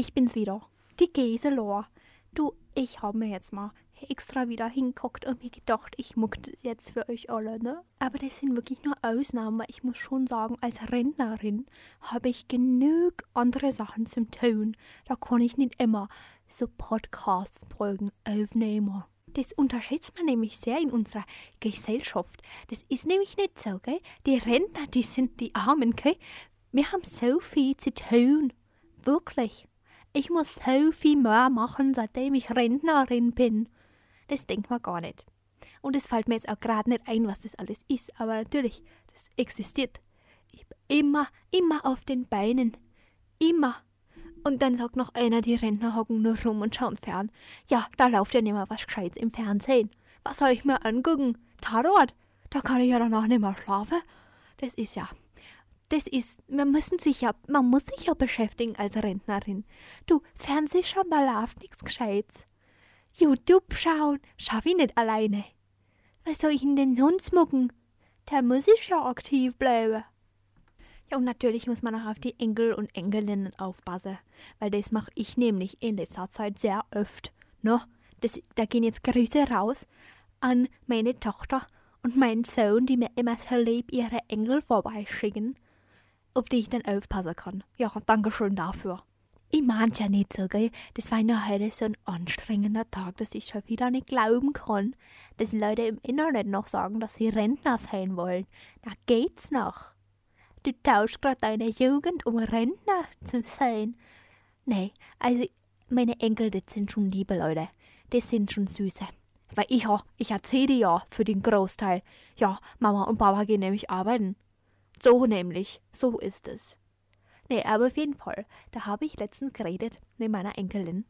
ich bin's wieder, die Geselor. Du, ich habe mir jetzt mal extra wieder hingeguckt und mir gedacht, ich muck jetzt für euch alle, ne? Aber das sind wirklich nur Ausnahmen, weil ich muss schon sagen, als Rentnerin habe ich genug andere Sachen zum tun. Da kann ich nicht immer so Podcast-Folgen aufnehmen. Das unterschätzt man nämlich sehr in unserer Gesellschaft. Das ist nämlich nicht so, gell? Die Rentner, die sind die Armen, gell? Wir haben so viel zu tun. Wirklich. Ich muss so viel mehr machen, seitdem ich Rentnerin bin. Das denkt man gar nicht. Und es fällt mir jetzt auch gerade nicht ein, was das alles ist, aber natürlich, das existiert. Ich bin immer, immer auf den Beinen. Immer. Und dann sagt noch einer, die Rentner hocken nur rum und schauen fern. Ja, da läuft ja nicht mehr was Gescheites im Fernsehen. Was soll ich mir angucken? Tatort? Da kann ich ja danach nicht mehr schlafen. Das ist ja. Das ist, man müssen sich ja, man muss sich ja beschäftigen als Rentnerin. Du, Fernseh schon, da läuft nichts Gescheites. YouTube schauen, schaff ich nicht alleine. Was soll ich denn sonst machen? Da muss ich ja aktiv bleiben. Ja, und natürlich muss man auch auf die Enkel und Enkelinnen aufpassen, weil das mache ich nämlich in letzter Zeit sehr oft. No, das, da gehen jetzt Grüße raus an meine Tochter und meinen Sohn, die mir immer so lieb ihre Enkel vorbeischicken, auf die ich dann aufpassen kann. Ja, danke schön dafür. Ich meinte ja nicht so, gell? Das war ja heute so ein anstrengender Tag, dass ich schon wieder nicht glauben kann, dass Leute im Internet noch sagen, dass sie Rentner sein wollen. Da geht's noch. Du tauschst gerade deine Jugend, um Rentner zu sein. Nee, also meine Enkel, das sind schon liebe Leute. Das sind schon süße. Weil ich, ich erzähle ja für den Großteil. Ja, Mama und Papa gehen nämlich arbeiten. So nämlich, so ist es. Nee, aber auf jeden Fall. Da habe ich letztens geredet mit meiner Enkelin.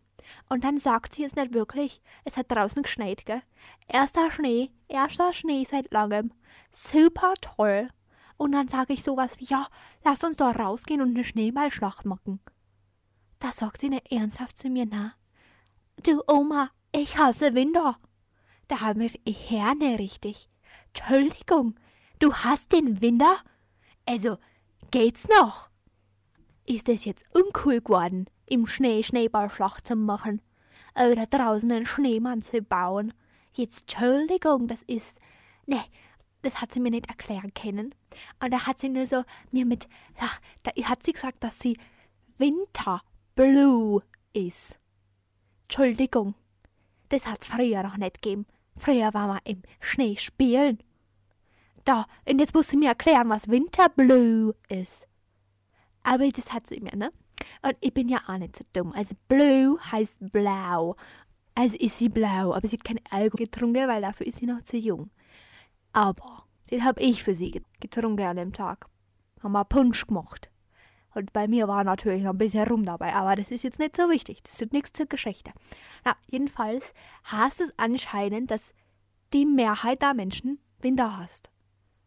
Und dann sagt sie es nicht wirklich. Es hat draußen geschneit, gell? Erster Schnee, erster Schnee seit langem. Super toll. Und dann sage ich sowas wie, ja, lass uns doch rausgehen und eine Schneeballschlacht machen. Da sagt sie nicht ernsthaft zu mir, na, du Oma, ich hasse Winter. Da haben wir die Herne richtig. Entschuldigung, du hast den Winter? Also, geht's noch? Ist es jetzt uncool geworden, im Schnee Schneeballschlacht zu machen? Oder draußen einen Schneemann zu bauen? Jetzt, Entschuldigung, das ist. Ne, das hat sie mir nicht erklären können. Und da hat sie nur so mir mit. Ach, da hat sie gesagt, dass sie Winterblue ist. Entschuldigung, das hat's früher noch nicht gegeben. Früher war man im Schnee spielen. Da, und jetzt muss sie mir erklären, was Winterblue ist. Aber das hat sie mir, ne? Und ich bin ja auch nicht so dumm. Also blue heißt blau. Also ist sie blau, aber sie hat kein Alkohol getrunken, weil dafür ist sie noch zu jung. Aber den habe ich für sie getrunken an dem Tag. Haben wir Punsch gemacht. Und bei mir war natürlich noch ein bisschen rum dabei, aber das ist jetzt nicht so wichtig. Das tut nichts zur Geschichte. Na, jedenfalls heißt es anscheinend, dass die Mehrheit der Menschen Winter hasst.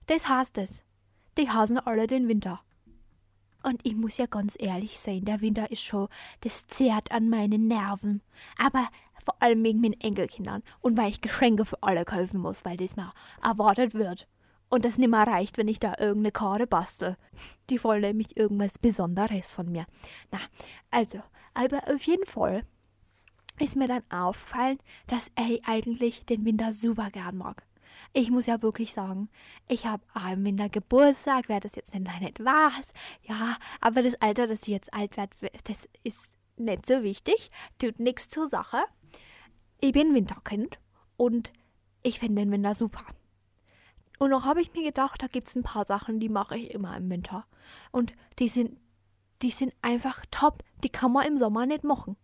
Das heißt es. Die hassen alle den Winter. Und ich muss ja ganz ehrlich sein, der Winter ist schon, das zehrt an meinen Nerven. Aber vor allem wegen meinen Enkelkindern und weil ich Geschenke für alle kaufen muss, weil das mal erwartet wird. Und das nimmer reicht, wenn ich da irgendeine Karte bastel. Die wollen nämlich irgendwas Besonderes von mir. Na, also, aber auf jeden Fall ist mir dann aufgefallen, dass ich eigentlich den Winter super gern mag. Ich muss ja wirklich sagen, ich habe im Winter Geburtstag, wer das jetzt nicht weiß. Ja, aber das Alter, dass ich jetzt alt werde, das ist nicht so wichtig, tut nichts zur Sache. Ich bin Winterkind und ich finde den Winter super. Und noch habe ich mir gedacht, da gibt es ein paar Sachen, die mache ich immer im Winter. Und die sind, die sind einfach top. Die kann man im Sommer nicht machen.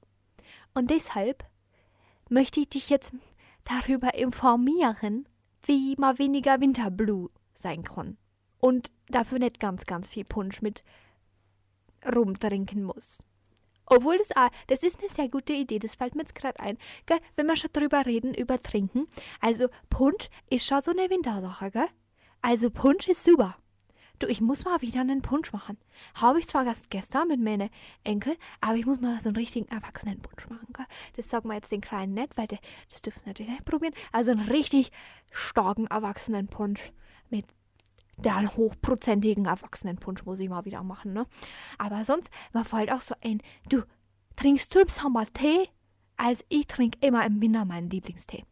Und deshalb möchte ich dich jetzt darüber informieren, wie mal weniger Winterblue sein kann. Und dafür nicht ganz, ganz viel Punsch mit rumtrinken muss. Obwohl das, auch, das ist eine sehr gute Idee, das fällt mir jetzt gerade ein. Gell? Wenn wir schon drüber reden, über Trinken. Also Punsch ist schon so eine Wintersache, gell? Also Punsch ist super. Du, ich muss mal wieder einen Punsch machen. Habe ich zwar erst gestern mit meinen Enkel, aber ich muss mal so einen richtigen Erwachsenenpunsch machen. Gell? Das sagen wir jetzt den Kleinen nicht, weil der, das dürfen sie natürlich nicht probieren. Also einen richtig starken Erwachsenenpunsch mit der hochprozentigen Erwachsenenpunsch muss ich mal wieder machen, ne? Aber sonst, man fällt auch so ein, du, Trinkst du im Sommer Tee? Also ich trinke immer im Winter meinen Lieblingstee.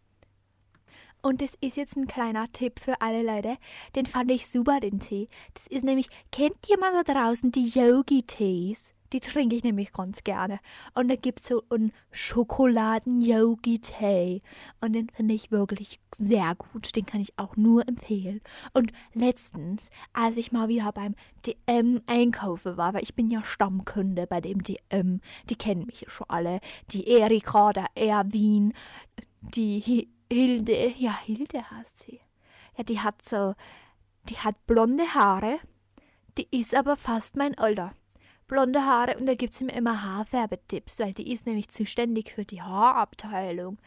Und das ist jetzt ein kleiner Tipp für alle Leute. Den fand ich super, den Tee. Das ist nämlich, kennt jemand da draußen die Yogi-Tees? Die trinke ich nämlich ganz gerne. Und da gibt es so einen Schokoladen-Yogi-Tee. Und den finde ich wirklich sehr gut. Den kann ich auch nur empfehlen. Und letztens, als ich mal wieder beim DM einkaufen war, weil ich bin ja Stammkunde bei dem DM, die kennen mich schon alle. Die Erika, der Erwin, die Hilde, ja, Hilde heißt sie. Ja, die hat so, die hat blonde Haare, die ist aber fast mein Alter. Blonde Haare und da gibt sie mir immer Haarfärbetipps, weil die ist nämlich zuständig für die Haarabteilung.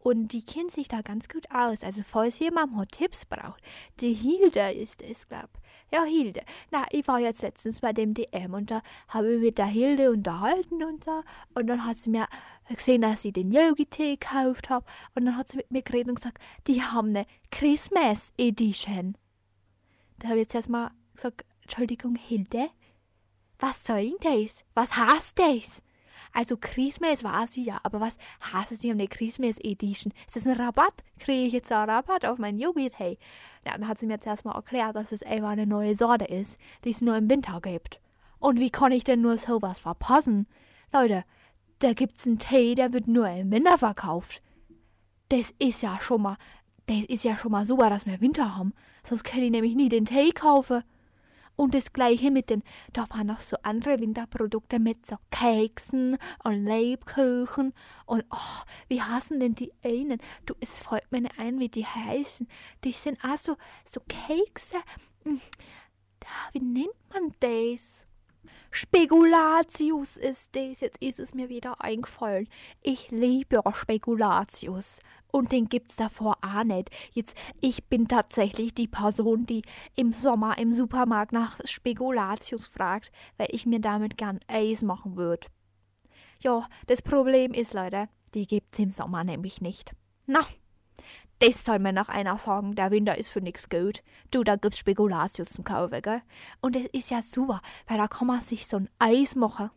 Und die kennt sich da ganz gut aus. Also, falls jemand mal Tipps braucht, die Hilde ist es, glaub. Ja, Hilde. Na, ich war jetzt letztens bei dem DM und da habe ich mit der Hilde unterhalten und so. Und dann hat sie mir gesehen, dass ich den Yogi-Tee gekauft habe. Und dann hat sie mit mir geredet und gesagt, die haben eine Christmas Edition. Da habe ich jetzt erstmal gesagt, Entschuldigung, Hilde, was soll denn das? Was heißt das? Also Christmas weiß ich ja, aber was heißt es hier um eine Christmas Edition? Ist das ein Rabatt? Kriege ich jetzt einen Rabatt auf meinen Yogi-Tee? Ja, dann hat sie mir jetzt erstmal erklärt, dass es einfach eine neue Sorte ist, die es nur im Winter gibt. Und wie kann ich denn nur sowas verpassen? Leute, da gibt's einen Tee, der wird nur im Winter verkauft. Das ist ja schon mal, das ist ja schon mal super, dass wir Winter haben. Sonst könnte ich nämlich nie den Tee kaufen. Und das gleiche mit den, da waren noch so andere Winterprodukte mit so Keksen und Lebkuchen und oh, wie heißen denn die einen? Du, es fällt mir nicht ein, wie die heißen. Die sind auch so, so Kekse. Hm, wie nennt man das? Spekulatius ist das. Jetzt ist es mir wieder eingefallen. Ich liebe Spekulatius. Und den gibt's davor auch nicht. Jetzt, ich bin tatsächlich die Person, die im Sommer im Supermarkt nach Spekulatius fragt, weil ich mir damit gern Eis machen würde. Ja, das Problem ist, Leute, die gibt's im Sommer nämlich nicht. Na, das soll mir noch einer sagen, der Winter ist für nix gut. Du, da gibt's Spekulatius zum Kaufen, gell? Und das ist ja super, weil da kann man sich so ein Eis machen.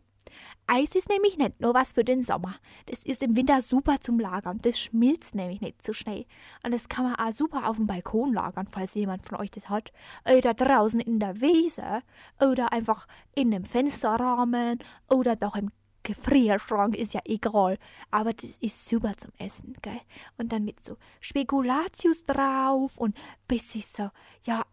Eis ist nämlich nicht nur was für den Sommer. Das ist im Winter super zum Lagern. Das schmilzt nämlich nicht so schnell. Und das kann man auch super auf dem Balkon lagern, falls jemand von euch das hat. Oder draußen in der Wiese. Oder einfach in einem Fensterrahmen. Oder doch im Gefrierschrank ist ja egal. Aber das ist super zum Essen, gell? Und dann mit so Spekulatius drauf und bisschen so, ja,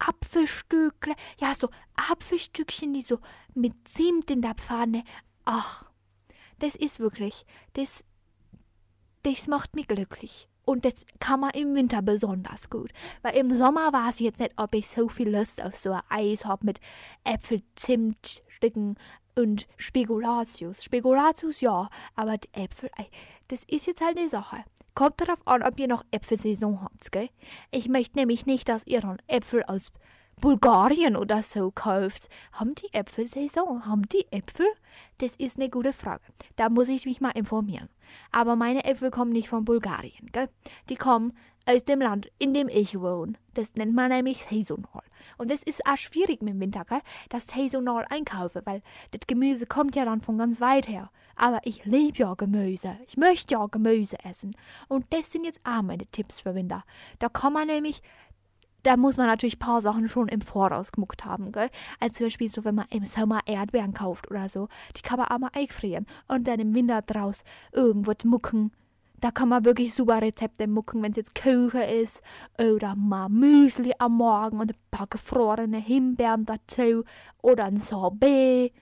Apfelstückle, ja, so Apfelstückchen, die so mit Zimt in der Pfanne. Ach, das ist wirklich, das, das macht mich glücklich. Und das kann man im Winter besonders gut. Weil im Sommer war es jetzt nicht, ob ich so viel Lust auf so ein Eis habe mit Äpfel-Zimtstücken und Spekulatius. Spekulatius ja, aber die Äpfel, das ist jetzt halt eine Sache. Kommt darauf an, ob ihr noch Äpfelsaison habt, gell? Ich möchte nämlich nicht, dass ihr dann Äpfel aus Bulgarien oder so kauft. Haben die Äpfelsaison? Haben die Äpfel? Das ist eine gute Frage. Da muss ich mich mal informieren. Aber meine Äpfel kommen nicht von Bulgarien, gell? Die kommen aus dem Land, in dem ich wohne. Das nennt man nämlich saisonal. Und das ist auch schwierig mit dem Winter, gell? Das saisonal einkaufen, weil das Gemüse kommt ja dann von ganz weit her. Aber ich liebe ja Gemüse. Ich möchte ja Gemüse essen. Und das sind jetzt auch meine Tipps für Winter. Da kann man nämlich da muss man natürlich ein paar Sachen schon im Voraus gemuckt haben, gell? Als zum Beispiel so, wenn man im Sommer Erdbeeren kauft oder so, die kann man auch mal einfrieren und dann im Winter draus irgendwo mucken. Da kann man wirklich super Rezepte mucken, wenn es jetzt Küche ist oder mal Müsli am Morgen und ein paar gefrorene Himbeeren dazu oder ein Sorbet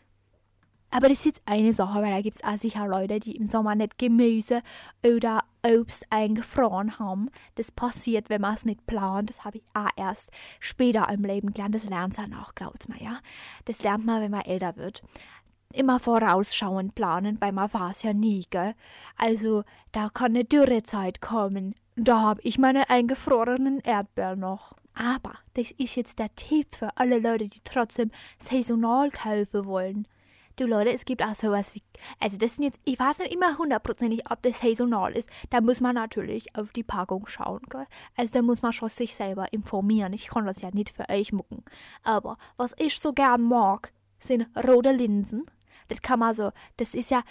aber das ist jetzt eine Sache, weil da gibt es auch sicher Leute, die im Sommer nicht Gemüse oder Obst eingefroren haben. Das passiert, wenn man es nicht plant. Das habe ich auch erst später im Leben gelernt. Das lernt man auch, glaubt man, ja. Das lernt man, wenn man älter wird. Immer vorausschauend planen, weil man es ja nie, gell. Also, da kann eine Dürrezeit kommen. Da habe ich meine eingefrorenen Erdbeeren noch. Aber das ist jetzt der Tipp für alle Leute, die trotzdem saisonal kaufen wollen Du Leute, es gibt auch sowas wie, also das sind jetzt, ich weiß nicht immer hundertprozentig, ob das saisonal ist. Da muss man natürlich auf die Packung schauen, gell? Also da muss man schon sich selber informieren. Ich kann das ja nicht für euch mucken. Aber was ich so gern mag, sind rote Linsen. Das kann man so, das ist ja,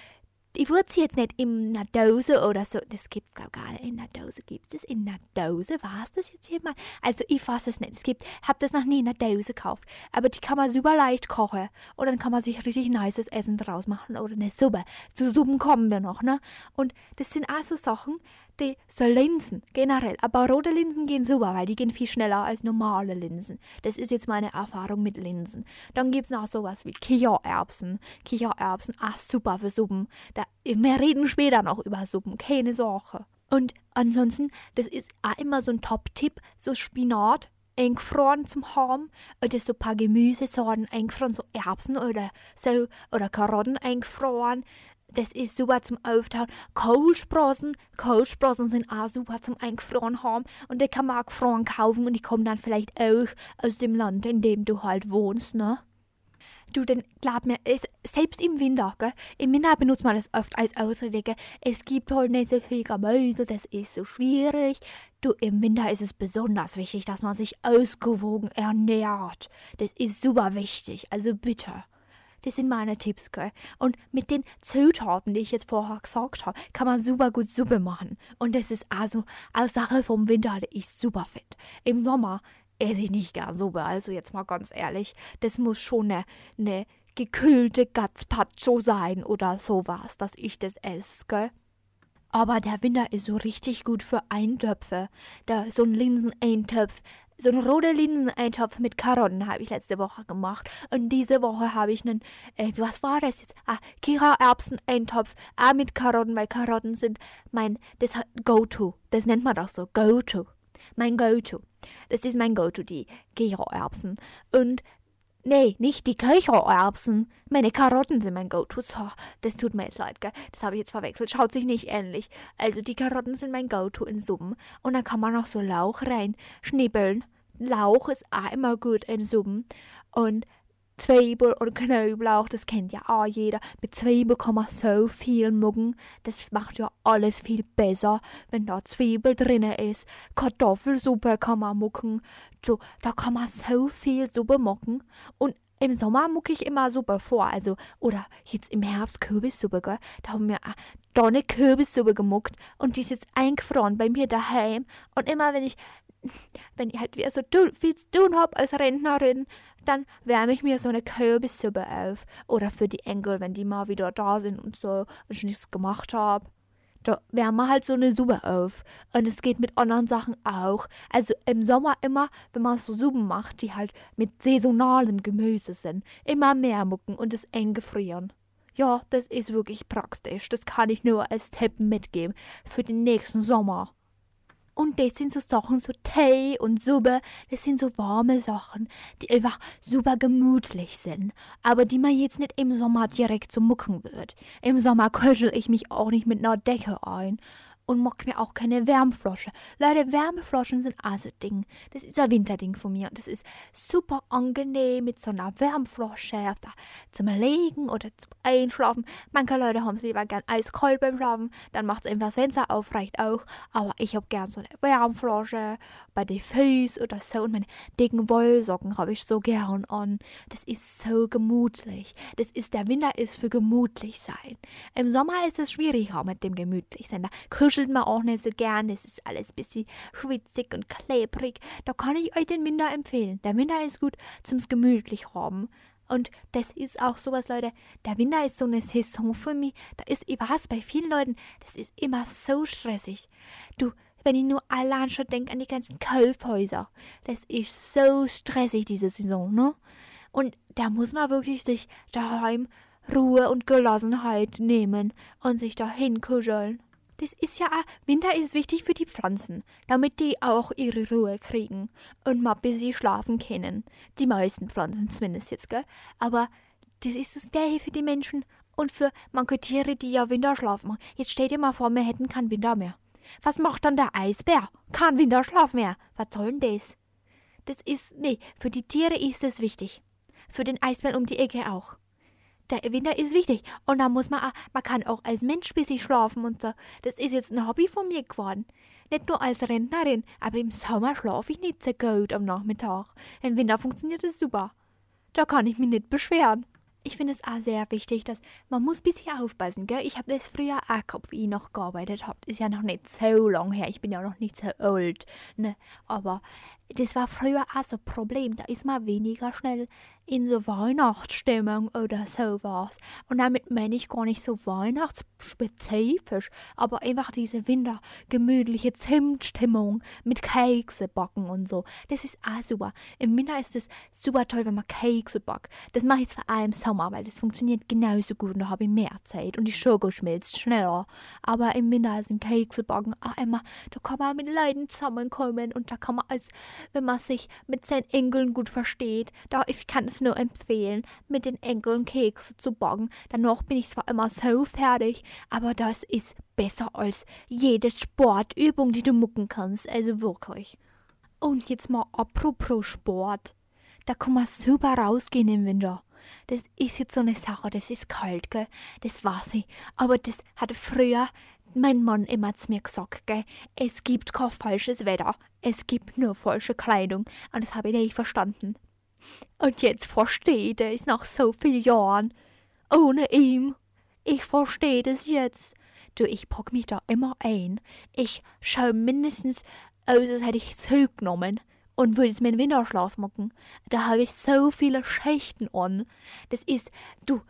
ich würde sie jetzt nicht in einer Dose oder so, das gibt es glaube gar nicht, in einer Dose gibt es in einer Dose, war es das jetzt hier mal? Also ich fasse es nicht, es gibt, habe das noch nie in einer Dose gekauft, aber die kann man super leicht kochen und dann kann man sich richtig nices Essen draus machen oder eine Suppe, zu Suppen kommen wir noch, ne? Und das sind also Sachen, die so Linsen generell, aber rote Linsen gehen super, weil die gehen viel schneller als normale Linsen. Das ist jetzt meine Erfahrung mit Linsen. Dann gibt es noch sowas wie Kichererbsen. Kichererbsen, ah, super für Suppen. Da, wir reden später noch über Suppen, keine Sorge. Und ansonsten, das ist auch immer so ein Top-Tipp, so Spinat eingefroren zum haben oder so ein paar Gemüsesorten eingefroren, so Erbsen oder so oder Karotten eingefroren das ist super zum Auftauen. Kohlsprossen, Kohlsprossen sind auch super zum Eingefroren haben. Und die kann man auch gefroren kaufen und die kommen dann vielleicht auch aus dem Land, in dem du halt wohnst, ne? Du, denn glaub mir, es, selbst im Winter, gell? Im Winter benutzt man das oft als Ausrede, gell? Es gibt halt nicht so viel Gemüse, das ist so schwierig. Du, im Winter ist es besonders wichtig, dass man sich ausgewogen ernährt. Das ist super wichtig, also bitte. Das sind meine Tipps, gell? Und mit den Zutaten, die ich jetzt vorher gesagt habe, kann man super gut Suppe machen. Und das ist also eine Sache vom Winter, die ich super finde. Im Sommer esse ich nicht gern Suppe, also jetzt mal ganz ehrlich. Das muss schon eine, eine gekühlte Gazpacho sein oder sowas, dass ich das esse, gell? Aber der Winter ist so richtig gut für Eintöpfe. Da, so ein Linseneintopf, so einen roten Linseneintopf mit Karotten habe ich letzte Woche gemacht. Und diese Woche habe ich einen, äh, was war das jetzt? Ah, Kira-Erbsen-Eintopf, ah, mit Karotten, weil Karotten sind mein, das Go-To. Das nennt man doch so, Go-To. Mein Go-To. Das ist mein Go-To, die Kira-Erbsen. Und Nee, nicht die Köchererbsen. Meine Karotten sind mein Go-To. So, das tut mir jetzt leid, gell? Das habe ich jetzt verwechselt. Schaut sich nicht ähnlich. Also die Karotten sind mein Go-To in Suppen. Und dann kann man noch so Lauch rein schnibbeln. Lauch ist auch immer gut in Suppen. Und Zwiebel und Knoblauch, das kennt ja auch jeder. Mit Zwiebel kann man so viel mucken. Das macht ja alles viel besser, wenn da Zwiebel drin ist. Kartoffelsuppe kann man mucken. So, da kann man so viel Suppe mucken. Und im Sommer mucke ich immer Suppe vor. Also, oder jetzt im Herbst Kürbissuppe, gell? Da haben wir da eine Kürbissuppe gemuckt. Und die ist jetzt eingefroren bei mir daheim. Und immer wenn ich wenn ich halt wieder so viel zu tun habe als Rentnerin, dann wärme ich mir so eine Kürbissuppe auf. Oder für die Enkel, wenn die mal wieder da sind und so und ich nichts gemacht habe. Da wärme wir halt so eine Suppe auf. Und es geht mit anderen Sachen auch. Also im Sommer immer, wenn man so Suppen macht, die halt mit saisonalem Gemüse sind, immer mehr mucken und es eingefrieren. Ja, das ist wirklich praktisch. Das kann ich nur als Tipp mitgeben für den nächsten Sommer. Und das sind so Sachen, so Tee und Suppe, das sind so warme Sachen, die einfach super gemütlich sind, aber die man jetzt nicht im Sommer direkt so mucken wird. Im Sommer kuschel ich mich auch nicht mit einer Decke ein und mag mir auch keine Wärmflasche. Leute, Wärmflaschen sind also Ding. Das ist ein Winterding von mir. Und das ist super angenehm mit so einer Wärmflasche zum Legen oder zum Einschlafen. Manche Leute haben es lieber gern eiskalt beim Schlafen. Dann macht es einfach das Fenster auf, reicht auch. Aber ich habe gern so eine Wärmflasche bei den Füßen oder so. Und meine dicken Wollsocken habe ich so gern an. Das ist so gemütlich. Das ist, der Winter ist für gemütlich sein. Im Sommer ist es schwieriger mit dem gemütlich sein. Da man auch nicht so gern. Das ist alles ein bisschen schwitzig und klebrig. Da kann ich euch den Winter empfehlen. Der Winter ist gut zum gemütlich haben. Und das ist auch sowas, Leute. Der Winter ist so eine Saison für mich. Da ist, ich weiß, bei vielen Leuten, das ist immer so stressig. Du, wenn ich nur allein schon denke an die ganzen Kaufhäuser. Das ist so stressig, diese Saison, ne? Und da muss man wirklich sich daheim Ruhe und Gelassenheit nehmen und sich dahin kuscheln das ist ja, Winter ist wichtig für die Pflanzen, damit die auch ihre Ruhe kriegen und mal bis sie schlafen können. Die meisten Pflanzen zumindest jetzt, gell? Aber das ist das Gleiche für die Menschen und für manche Tiere, die ja Winterschlaf machen. Jetzt stell dir mal vor, wir hätten keinen Winter mehr. Was macht dann der Eisbär? Kein Winterschlaf mehr. Was soll denn das? Das ist, nee, für die Tiere ist es wichtig. Für den Eisbären um die Ecke auch der Winter ist wichtig. Und da muss man auch, man kann auch als Mensch bisschen schlafen und so. Das ist jetzt ein Hobby von mir geworden. Nicht nur als Rentnerin, aber im Sommer schlafe ich nicht so gut am Nachmittag. Im Winter funktioniert es super. Da kann ich mich nicht beschweren. ich finde es auch sehr wichtig, dass man muss ein bisschen aufpassen, gell? Ich habe das früher auch gehabt, wie ich noch gearbeitet habe. Ist ja noch nicht so lang her, ich bin ja noch nicht so alt, ne? Aber das war früher auch so ein Problem, da ist man weniger schnell in so Weihnachtsstimmung oder sowas. Und damit meine ich gar nicht so weihnachtsspezifisch, aber einfach diese wintergemütliche Zimtstimmung mit Kekse backen und so. Das ist auch super. Im Winter ist es super toll, wenn man Kekse backt. Das mache ich zwar auch im Sommer, weil das funktioniert genauso gut und da habe ich mehr Zeit und die Schoko schmilzt schneller. Aber im Winter ein Kekse backen auch immer, da kann man mit Leuten zusammenkommen und da kann man als, wenn man sich mit seinen Enkeln gut versteht, da ich kann es es nur empfehlen, mit den Enkeln Kekse zu backen. Danach bin ich zwar immer so fertig, aber das ist besser als jede Sportübung, die du mucken kannst. Also wirklich. Und jetzt mal apropos Sport. Da kann man super rausgehen im Winter. Das ist jetzt so eine Sache, das ist kalt, gell? Das weiß ich. Aber das hat früher mein Mann immer zu mir gesagt, gell? Es gibt kein falsches Wetter. Es gibt nur falsche Kleidung. Und das habe ich nicht verstanden. Und jetzt verstehe ich es nach so vielen Jahren. Ohne ihm. Ich verstehe das jetzt. Du, ich pack mich da immer ein. Ich schau mindestens aus, als hätte ich zugenommen und würde es mir einen Winterschlaf machen. Da habe ich so viele Schichten an. Das ist, du,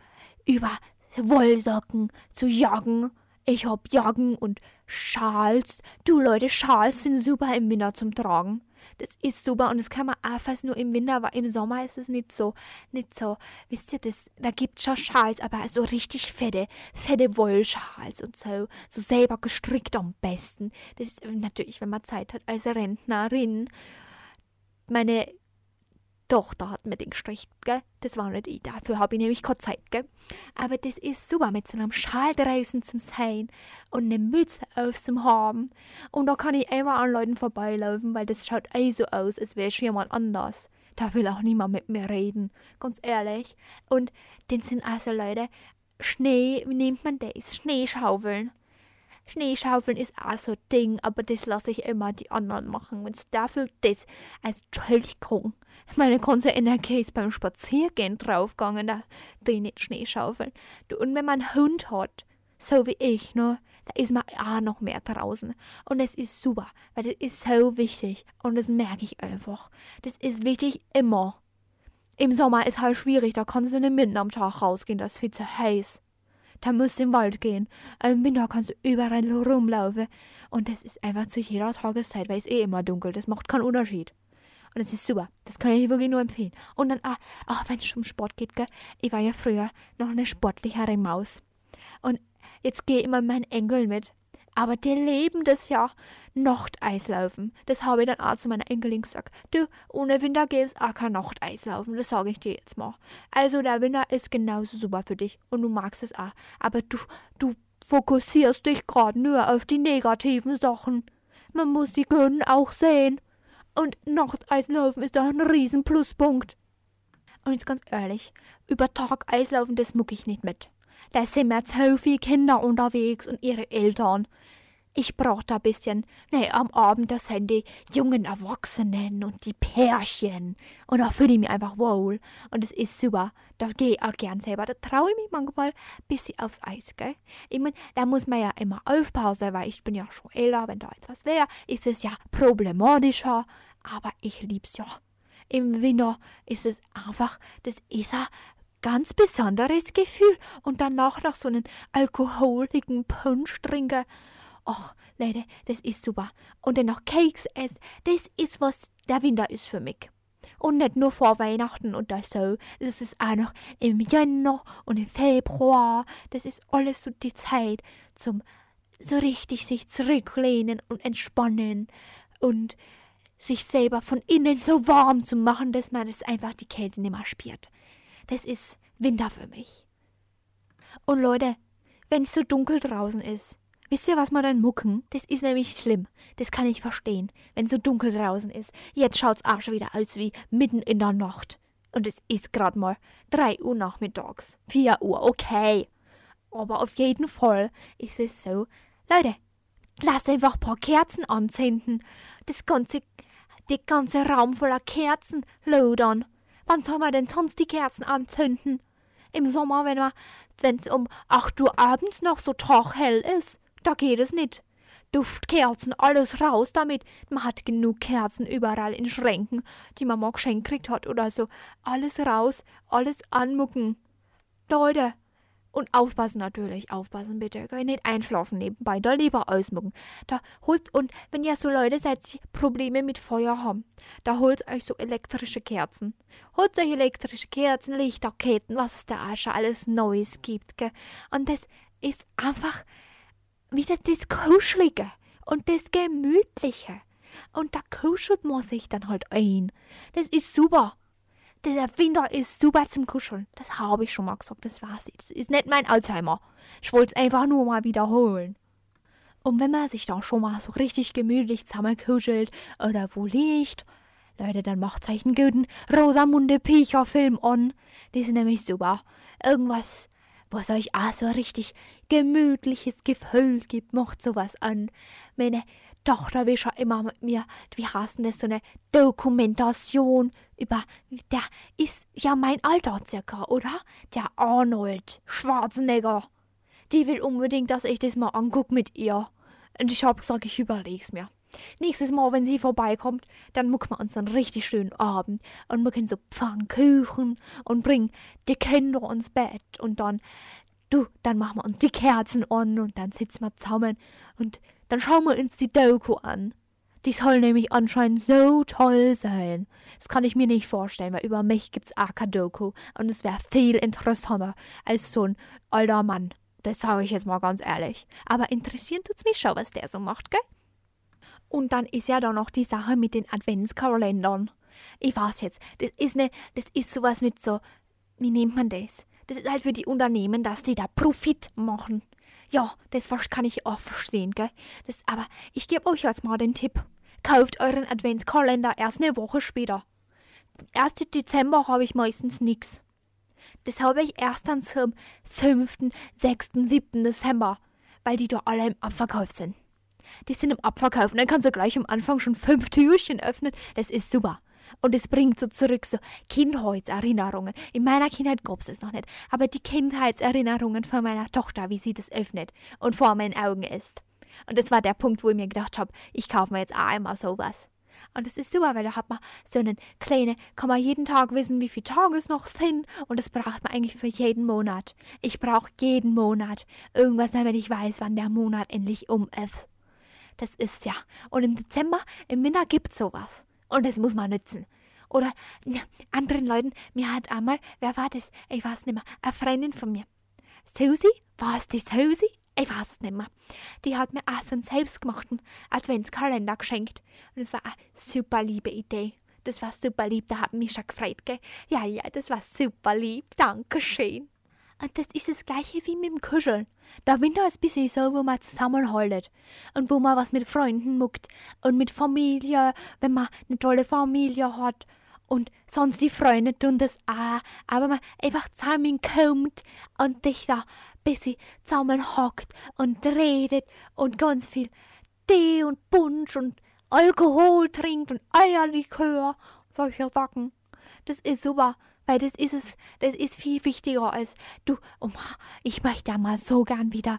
über Wollsocken zu jagen. Ich hab Jagen und Schals. Du Leute, Schals sind super im Winter zum Tragen. Das ist super und das kann man auch fast nur im Winter, aber im Sommer ist es nicht so, nicht so. Wisst ihr, das, da gibt es schon Schals, aber so richtig fette, fette Wollschals und so, so selber gestrickt am besten. Das ist natürlich, wenn man Zeit hat als Rentnerin. Meine Tochter hat mir den gestrichen, gell? Das war nicht ich, dafür habe ich nämlich keine Zeit, gell? Aber das ist super, mit so einem Schal draußen zum Sein und eine Mütze auf zum haben. Und da kann ich immer an Leuten vorbeilaufen, weil das schaut eh so aus, als wäre ich jemand anders. Da will auch niemand mit mir reden, ganz ehrlich. Und den sind also Leute, Schnee, wie nennt man das? Schneeschaufeln. Schneeschaufeln ist auch so ein Ding, aber das lasse ich immer die anderen machen. Und dafür das als Entschuldigung. Meine ganze Energie ist beim Spaziergehen draufgegangen, da die nicht Schneeschaufeln. Du, und wenn man einen Hund hat, so wie ich, ne, da ist man auch noch mehr draußen. Und das ist super, weil das ist so wichtig. Und das merke ich einfach. Das ist wichtig immer. Im Sommer ist halt schwierig, da kannst du nicht mitten am Tag rausgehen, das ist viel zu heiß da musst du im Wald gehen. Im Winter kannst du überall rumlaufen. Und das ist einfach zu jeder Tageszeit, weil es eh immer dunkel Das macht keinen Unterschied. Und das ist super. Das kann ich wirklich nur empfehlen. Und dann, ah, ah wenn es um Sport geht, gell? Ich war ja früher noch eine sportlichere Maus. Und jetzt gehe ich immer mit meinen Enkeln mit. Aber die leben das ja. Nachteislaufen. Das habe ich dann auch zu meiner Enkelin gesagt. Du, ohne Winter gäbe es auch kein Nachteislaufen. Das sage ich dir jetzt mal. Also der Winter ist genauso super für dich. Und du magst es auch. Aber du, du fokussierst dich gerade nur auf die negativen Sachen. Man muss die Gönnen auch sehen. Und Nachteislaufen ist doch ein riesen Pluspunkt. Und jetzt ganz ehrlich, über Tag Eislaufen, das muck ich nicht mit. Da sind mir so viele Kinder unterwegs und ihre Eltern. Ich brauch da bisschen, ne, am Abend, das sind die jungen Erwachsenen und die Pärchen. Und da fühle ich mich einfach wohl. Und es ist super. Da gehe ich auch gern selber. Da traue ich mich manchmal ein bisschen aufs Eis, gell? Ich mein, da muss man ja immer aufpassen, weil ich bin ja schon älter. Wenn da jetzt was wäre, ist es ja problematischer. Aber ich lieb's ja. Im Winter ist es einfach, das ist ja ganz besonderes Gefühl. Und danach noch so einen alkoholigen Punsch trinken. Och, Leute, das ist super. Und dann noch Cakes essen, das ist was der Winter ist für mich. Und nicht nur vor Weihnachten und so. Das ist auch noch im Januar und im Februar. Das ist alles so die Zeit zum so richtig sich zurücklehnen und entspannen und sich selber von innen so warm zu machen, dass man das einfach die Kälte nicht mehr spürt das ist Winter für mich. Und Leute, wenn es so dunkel draußen ist, wisst ihr, was wir dann mucken? Das ist nämlich schlimm. Das kann ich verstehen, wenn es so dunkel draußen ist. Jetzt schaut's auch schon wieder aus wie mitten in der Nacht. Und es ist gerade mal 3 Uhr nachmittags. 4 Uhr, okay. Aber auf jeden Fall ist es so, Leute, lasst einfach ein paar Kerzen anzünden. Das ganze, der ganze Raum voller Kerzen lodern. Wann soll man denn sonst die Kerzen anzünden? Im Sommer, wenn es um 8 Uhr abends noch so hell ist, da geht es nicht. Duftkerzen, alles raus damit. Man hat genug Kerzen überall in Schränken, die man mal geschenkt kriegt hat oder so. Alles raus, alles anmucken. Leute, und aufpassen natürlich, aufpassen bitte. Nicht einschlafen nebenbei, da lieber ausmucken. Da holt, und wenn ihr so Leute seid, die Probleme mit Feuer haben, da holt euch so elektrische Kerzen. Holt euch elektrische Kerzen, Lichterketten, was es da schon alles Neues gibt, gell. Und das ist einfach wieder das Kuschelige und das Gemütliche. Und da kuschelt man sich dann halt ein. Das ist super der Winter ist super zum Kuscheln. Das habe ich schon mal gesagt, das war's. Das ist nicht mein Alzheimer. Ich wollte es einfach nur mal wiederholen. Und wenn man sich da schon mal so richtig gemütlich zusammenkuschelt oder wo liegt, Leute, dann macht euch einen guten Rosamunde Piecher Film an. Die sind nämlich super. Irgendwas, was euch auch so richtig gemütliches Gefühl gibt, macht sowas an. Meine Tochter will schon immer mit mir, wie heißt das, so eine Dokumentation über, der ist ja mein Alter circa, oder? Der Arnold Schwarzenegger. Die will unbedingt, dass ich das mal anguck mit ihr. Und ich hab gesagt, ich überleg's mir. Nächstes Mal, wenn sie vorbeikommt, dann mucken wir uns einen richtig schönen Abend und machen so Pfannkuchen und bringen die Kinder ins Bett und dann, du, dann machen wir uns die Kerzen an und dann sitzen wir zusammen und dann schauen wir uns die Doku an. Die soll nämlich anscheinend so toll sein. Das kann ich mir nicht vorstellen, weil über mich gibt's auch kein Doku. Und es wäre viel interessanter als so ein alter Mann. Das sage ich jetzt mal ganz ehrlich. Aber interessieren tut's mich schon, was der so macht, gell? Und dann ist ja da noch die Sache mit den Adventskalendern. Ich weiß jetzt, das ist ne, das ist sowas mit so, wie nennt man das? Das ist halt für die Unternehmen, dass die da Profit machen. Ja, das kann ich auch verstehen, gell? Das, aber ich gebe euch jetzt mal den Tipp. Kauft euren Adventskalender erst eine Woche später. 1. Dezember habe ich meistens nichts. Das habe ich erst dann zum 5., 6., 7. Dezember, weil die da alle im Abverkauf sind. Die sind im Abverkauf und dann kannst du gleich am Anfang schon fünf Türchen öffnen. Das ist super. Und es bringt so zurück so Kindheitserinnerungen. In meiner Kindheit gab es es noch nicht, aber die Kindheitserinnerungen von meiner Tochter, wie sie das öffnet und vor meinen Augen ist. Und das war der Punkt, wo ich mir gedacht habe, ich kaufe mir jetzt auch einmal sowas. Und das ist super, weil da hat man so einen kleinen, kann man jeden Tag wissen, wie viele Tage es noch sind. Und das braucht man eigentlich für jeden Monat. Ich brauche jeden Monat irgendwas, damit ich weiß, wann der Monat endlich um ist. Das ist ja. Und im Dezember, im Winter gibt's sowas. Und das muss man nützen. Oder ja, anderen Leuten, mir hat einmal, wer war das? Ich weiß nicht mehr, eine Freundin von mir. Susi? War es die Susi? Ich weiß es nicht mehr. Die hat mir auch so einen selbstgemachten Adventskalender geschenkt. Und es war eine super liebe Idee. Das war super lieb, da hat mich schon gefreut, gell? Ja, ja, das war super lieb. Dankeschön. Und das ist das gleiche wie mit dem Kuscheln. Der Winter ist ein bisschen so, wo man zusammenhaltet und wo man was mit Freunden muckt und mit Familie, wenn man eine tolle Familie hat und sonst die Freunde tun das auch, aber man einfach zusammenkommt und dich da ein bisschen zusammenhockt und redet und ganz viel Tee und Punsch und Alkohol trinkt und Eierlikör, solche Sachen. Das ist super. Weil das ist es, das ist viel wichtiger als du, oh, ich möchte ja mal so gern wieder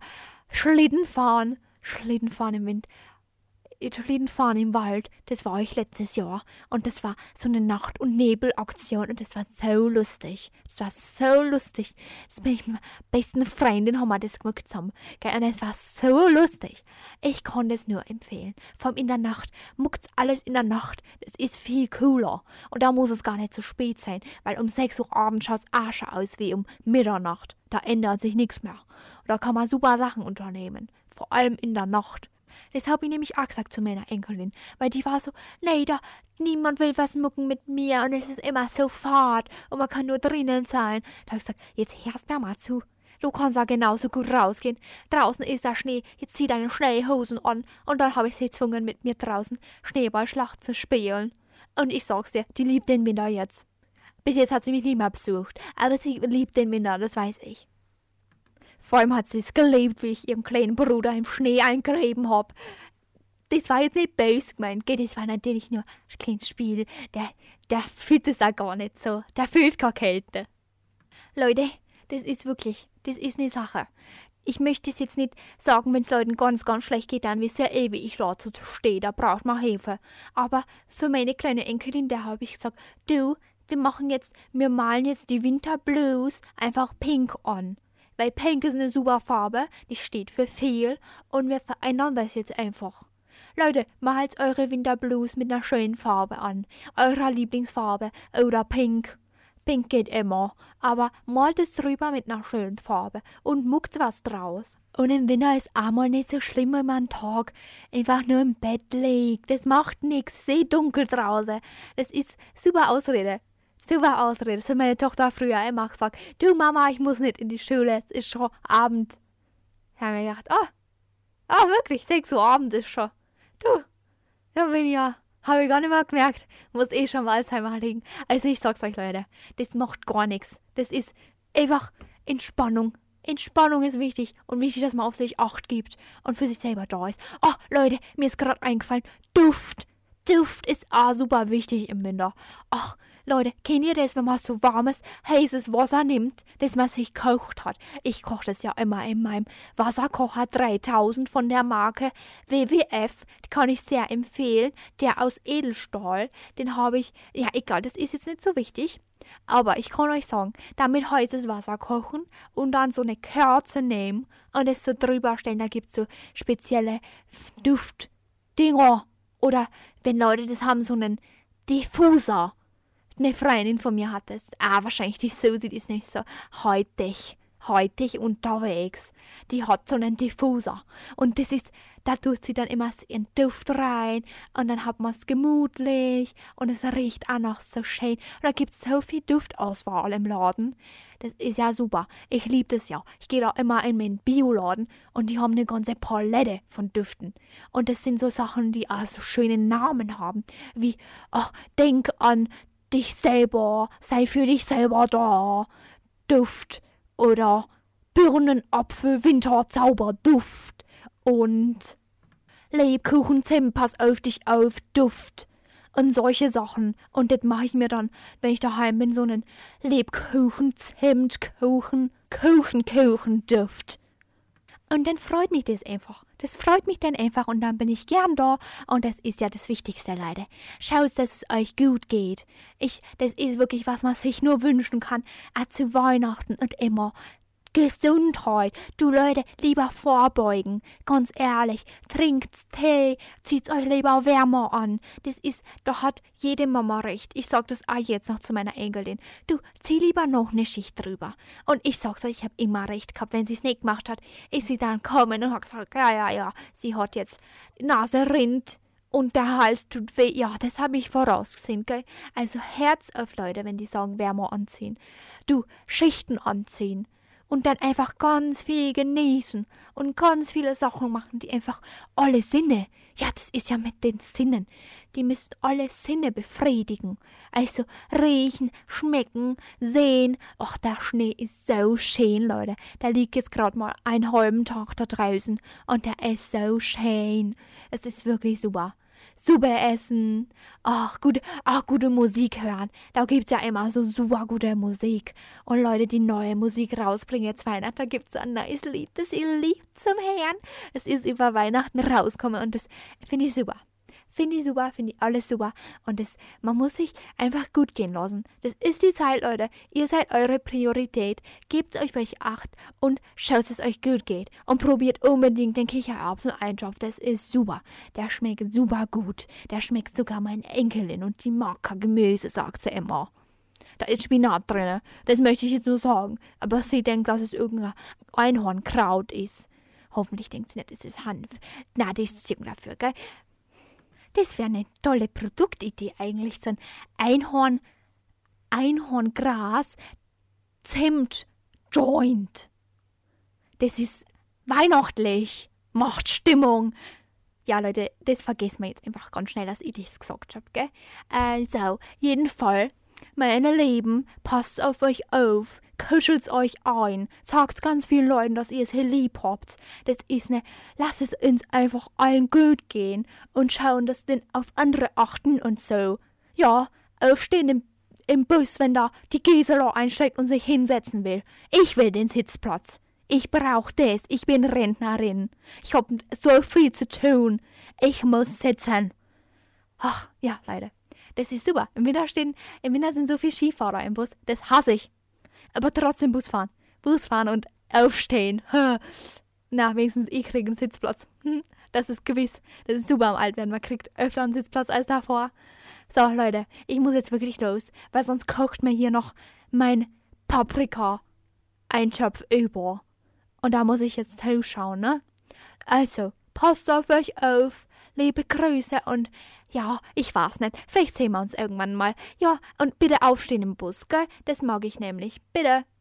Schlitten fahren. Schlitten fahren im Wind. Schlitten fahren im Wald, das war ich letztes Jahr. Und das war so eine Nacht- und Nebelaktion und das war so lustig. Das war so lustig. Das bin ich mit meiner besten Freundin haben wir das gemacht zusammen. Und es war so lustig. Ich kann das nur empfehlen. Allem in der Nacht. Muckt's alles in der Nacht. Das ist viel cooler. Und da muss es gar nicht so spät sein, weil um 6 Uhr abends schaut es schon aus wie um Mitternacht. Da ändert sich nichts mehr. Und da kann man super Sachen unternehmen. Vor allem in der Nacht. Das habe ich nämlich auch gesagt zu meiner Enkelin, weil die war so, nee, da, niemand will was mucken mit mir und es ist immer so fad und man kann nur drinnen sein. Da habe ich gesagt, jetzt hörst mir mal zu. Du kannst ja genauso gut rausgehen. Draußen ist der Schnee, jetzt zieh deine Schneehosen an. Und dann habe ich sie gezwungen, mit mir draußen Schneeballschlacht zu spielen. Und ich sag's dir, die liebt den Winter jetzt. Bis jetzt hat sie mich nicht mehr besucht, aber sie liebt den Winter, das weiß ich. Vor allem hat sie es geliebt, wie ich ihren kleinen Bruder im Schnee eingerieben habe. Das war jetzt nicht böse gemeint, gell? das war natürlich nur ein kleines Spiel. Der, der fühlt es auch gar nicht so. Der fühlt keine Kälte. Leute, das ist wirklich, das ist eine Sache. Ich möchte es jetzt nicht sagen, wenn es Leuten ganz, ganz schlecht geht, dann wisst ihr eh, wie ich dazu stehe. Da braucht man Hilfe. Aber für meine kleine Enkelin, der habe ich gesagt, du, wir machen jetzt, wir malen jetzt die Winterblues einfach pink an. Weil pink ist eine super Farbe, die steht für viel und wir verändern das jetzt einfach. Leute, malt eure Winterblues mit einer schönen Farbe an. Eurer Lieblingsfarbe oder pink. Pink geht immer, aber malt es drüber mit einer schönen Farbe und muckt was draus. Und im Winter ist einmal nicht so schlimm, wenn man Tag einfach nur im Bett liegt. Das macht nichts, sehr dunkel draußen. Das ist super Ausrede. Super Ausrede. Das hat meine Tochter früher immer gesagt. Du Mama, ich muss nicht in die Schule, es ist schon Abend. Da haben wir gedacht, oh, oh wirklich, 6 Uhr Abend ist schon. Du, da bin ich ja habe ich gar nicht mehr gemerkt. Muss eh schon mal Alzheimer liegen. Also ich sag's euch, Leute, das macht gar nichts. Das ist einfach Entspannung. Entspannung ist wichtig und wichtig, dass man auf sich Acht gibt und für sich selber da ist. Oh, Leute, mir ist gerade eingefallen, Duft. Duft ist auch super wichtig im Winter. Ach, Leute, kennt ihr das, wenn man so warmes, heißes Wasser nimmt, das man sich kocht hat? Ich koche das ja immer in meinem Wasserkocher 3000 von der Marke WWF. Die kann ich sehr empfehlen. Der aus Edelstahl, den habe ich, ja egal, das ist jetzt nicht so wichtig. Aber ich kann euch sagen, damit heißes Wasser kochen und dann so eine Kerze nehmen und es so drüber stellen. Da gibt es so spezielle Duftdinger. Oder wenn Leute das haben, so einen Diffuser eine Freundin von mir hat es. Ah, wahrscheinlich die Susi, die ist nicht so heutig, heutig unterwegs. Die hat so einen Diffuser. Und das ist, da tut sie dann immer so ihren Duft rein und dann hat man es gemütlich und es riecht auch noch so schön. Und da gibt es so viel Duftauswahl im Laden. Das ist ja super. Ich liebe das ja. Ich gehe da immer in meinen Bioladen und die haben eine ganze Palette von Düften. Und das sind so Sachen, die auch so schöne Namen haben. Wie, ach, denk an dich selber, sei für dich selber da, Duft oder Birnenapfel, Winter, Zauberduft und Lebkuchen, Zimt, pass auf dich auf, Duft und solche Sachen. Und das mache ich mir dann, wenn ich daheim bin, so einen Lebkuchen, Zimt, Kuchen, Kuchen, Kuchen, Duft. Und dann freut mich das einfach. Das freut mich dann einfach und dann bin ich gern da. Und das ist ja das Wichtigste, Leute. Schaut, dass es euch gut geht. Ich, das ist wirklich was, was ich nur wünschen kann. Auch zu Weihnachten und immer. Gesundheit. Du Leute, lieber vorbeugen. Ganz ehrlich, trinkt Tee, zieht euch lieber wärmer an. Das ist, da hat jede Mama recht. Ich sag das auch jetzt noch zu meiner Enkelin. Du, zieh lieber noch eine Schicht drüber. Und ich sag's euch, ich hab immer recht gehabt. Wenn sie's nicht gemacht hat, ist sie dann kommen und hat gesagt, ja, ja, ja, sie hat jetzt Nase rinnt und der Hals tut weh. Ja, das habe ich vorausgesehen, gell? Also Herz auf, Leute, wenn die sagen, wärmer anziehen. Du, Schichten anziehen und dann einfach ganz viel genießen und ganz viele Sachen machen, die einfach alle Sinne, ja, das ist ja mit den Sinnen, die müssen alle Sinne befriedigen. Also riechen, schmecken, sehen. Ach, der Schnee ist so schön, Leute. Der liegt jetzt gerade mal einen halben Tag da draußen und der ist so schön. Es ist wirklich super super essen, ach, gute, ach, gute Musik hören. Da gibt's ja immer so super gute Musik. Und Leute, die neue Musik rausbringen jetzt Weihnachten, da gibt's ein neues Lied, das ihr liebt zum Herrn. Es ist über Weihnachten rausgekommen und das finde ich super. Finde ich super, finde ich alles super. Und das, man muss sich einfach gut gehen lassen. Das ist die Zeit, Leute. Ihr seid eure Priorität. Gebt euch welche Acht und schaut, dass es euch gut geht. Und probiert unbedingt den Kichererbsen-Eintopf. Das ist super. Der schmeckt super gut. Der schmeckt sogar meinen Enkelin und die mag kein Gemüse, sagt sie immer. Da ist Spinat drin. Das möchte ich jetzt nur sagen. Aber sie denkt, dass es irgendein Einhornkraut ist. Hoffentlich denkt sie nicht, es ist Hanf. Na, das ist Jung dafür, gell? Das wäre eine tolle Produktidee eigentlich. So ein Einhorn, Einhorngras, Zimt, Joint. Das ist weihnachtlich, macht Stimmung. Ja, Leute, das vergessen wir jetzt einfach ganz schnell, dass ich das gesagt habe, gell? Also, jedenfalls meine Lieben, passt auf euch auf, kuschelt's euch ein, sagt ganz vielen Leuten, dass ihr es lieb habt. Das ist ne, lasst es uns einfach allen gut gehen und schauen, dass denn auf andere achten und so. Ja, aufstehen im, im Bus, wenn da die Gisela einsteigt und sich hinsetzen will. Ich will den Sitzplatz. Ich brauch das. Ich bin Rentnerin. Ich hab so viel zu tun. Ich muss sitzen. Ach, ja, leider. Das ist super. Im Winter stehen, im Winter sind so viele Skifahrer im Bus. Das hasse ich. Aber trotzdem Bus fahren. Bus fahren und aufstehen. Na, wenigstens ich kriege einen Sitzplatz. Hm, das ist gewiss. Das ist super am Altwerden. Man kriegt öfter einen Sitzplatz als davor. So, Leute, ich muss jetzt wirklich los, weil sonst kocht mir hier noch mein Paprika-Eintopf über. Und da muss ich jetzt zuschauen, ne? Also, passt auf euch auf. Liebe Grüße und ja, ich weiß nicht. Vielleicht sehen wir uns irgendwann mal. Ja, und bitte aufstehen im Bus, gell? Das mag ich nämlich. Bitte.